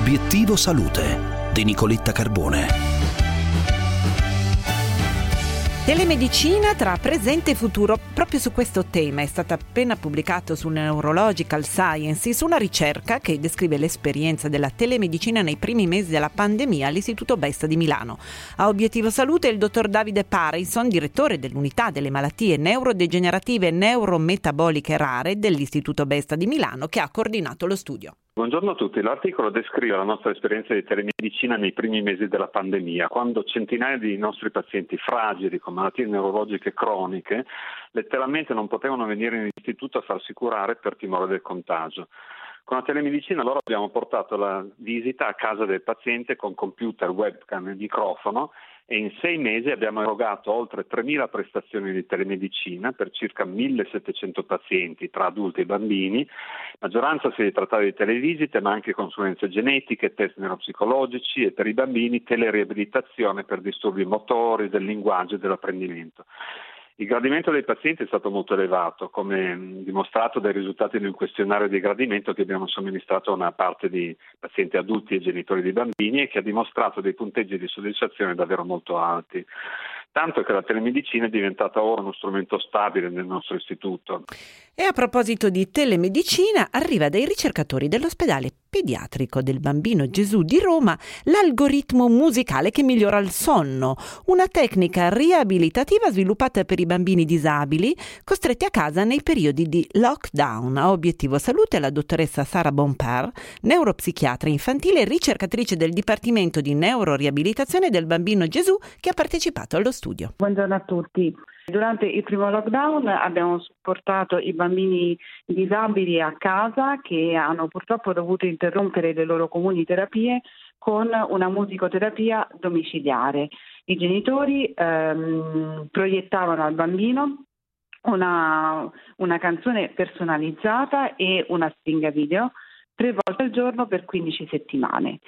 Obiettivo Salute di Nicoletta Carbone. Telemedicina tra presente e futuro. Proprio su questo tema è stato appena pubblicato su Neurological Sciences una ricerca che descrive l'esperienza della telemedicina nei primi mesi della pandemia all'Istituto Besta di Milano. A obiettivo salute il dottor Davide Parison, direttore dell'unità delle malattie neurodegenerative e neurometaboliche rare dell'Istituto Besta di Milano, che ha coordinato lo studio. Buongiorno a tutti, l'articolo descrive la nostra esperienza di telemedicina nei primi mesi della pandemia, quando centinaia di nostri pazienti fragili con malattie neurologiche croniche letteralmente non potevano venire in istituto a farsi curare per timore del contagio. Con la telemedicina allora abbiamo portato la visita a casa del paziente con computer, webcam e microfono e in sei mesi abbiamo erogato oltre 3.000 prestazioni di telemedicina per circa 1.700 pazienti tra adulti e bambini. Maggioranza si trattava di televisite ma anche consulenze genetiche, test neuropsicologici e per i bambini teleriabilitazione per disturbi motori, del linguaggio e dell'apprendimento. Il gradimento dei pazienti è stato molto elevato, come dimostrato dai risultati di un questionario di gradimento che abbiamo somministrato a una parte di pazienti adulti e genitori di bambini e che ha dimostrato dei punteggi di soddisfazione davvero molto alti tanto che la telemedicina è diventata ora uno strumento stabile nel nostro istituto. E a proposito di telemedicina, arriva dai ricercatori dell'ospedale pediatrico del bambino Gesù di Roma l'algoritmo musicale che migliora il sonno, una tecnica riabilitativa sviluppata per i bambini disabili costretti a casa nei periodi di lockdown. A obiettivo salute la dottoressa Sara Bonpar, neuropsichiatra infantile e ricercatrice del Dipartimento di Neuroriabilitazione del bambino Gesù che ha partecipato allo studio. Buongiorno a tutti. Durante il primo lockdown abbiamo supportato i bambini disabili a casa che hanno purtroppo dovuto interrompere le loro comuni terapie con una musicoterapia domiciliare. I genitori ehm, proiettavano al bambino una, una canzone personalizzata e una stringa video tre volte al giorno per 15 settimane.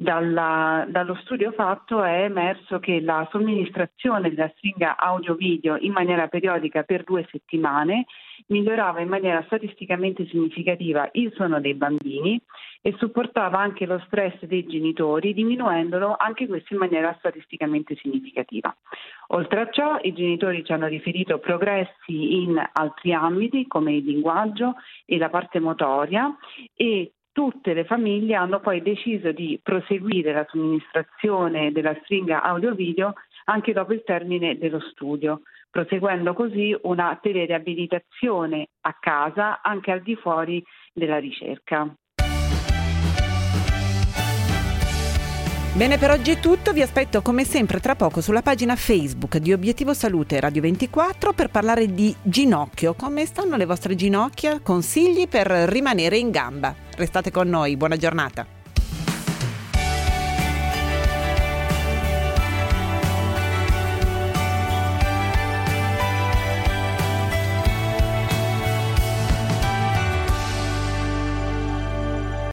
Dalla, dallo studio fatto è emerso che la somministrazione della stringa audio-video in maniera periodica per due settimane migliorava in maniera statisticamente significativa il sonno dei bambini e supportava anche lo stress dei genitori, diminuendolo anche questo in maniera statisticamente significativa. Oltre a ciò, i genitori ci hanno riferito progressi in altri ambiti come il linguaggio e la parte motoria e tutte le famiglie hanno poi deciso di proseguire la somministrazione della stringa audio-video anche dopo il termine dello studio, proseguendo così una telereabilitazione a casa anche al di fuori della ricerca. Bene, per oggi è tutto. Vi aspetto come sempre tra poco sulla pagina Facebook di Obiettivo Salute Radio 24 per parlare di ginocchio. Come stanno le vostre ginocchia? Consigli per rimanere in gamba. Restate con noi, buona giornata.